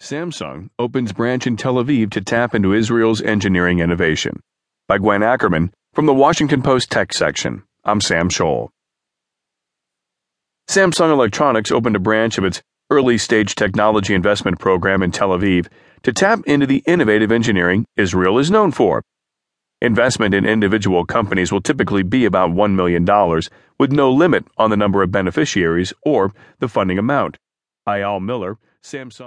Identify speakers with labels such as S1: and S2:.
S1: Samsung opens branch in Tel Aviv to tap into Israel's engineering innovation. By Gwen Ackerman from the Washington Post Tech section. I'm Sam Scholl. Samsung Electronics opened a branch of its early stage technology investment program in Tel Aviv to tap into the innovative engineering Israel is known for. Investment in individual companies will typically be about $1 million, with no limit on the number of beneficiaries or the funding amount. Ayal Miller, Samsung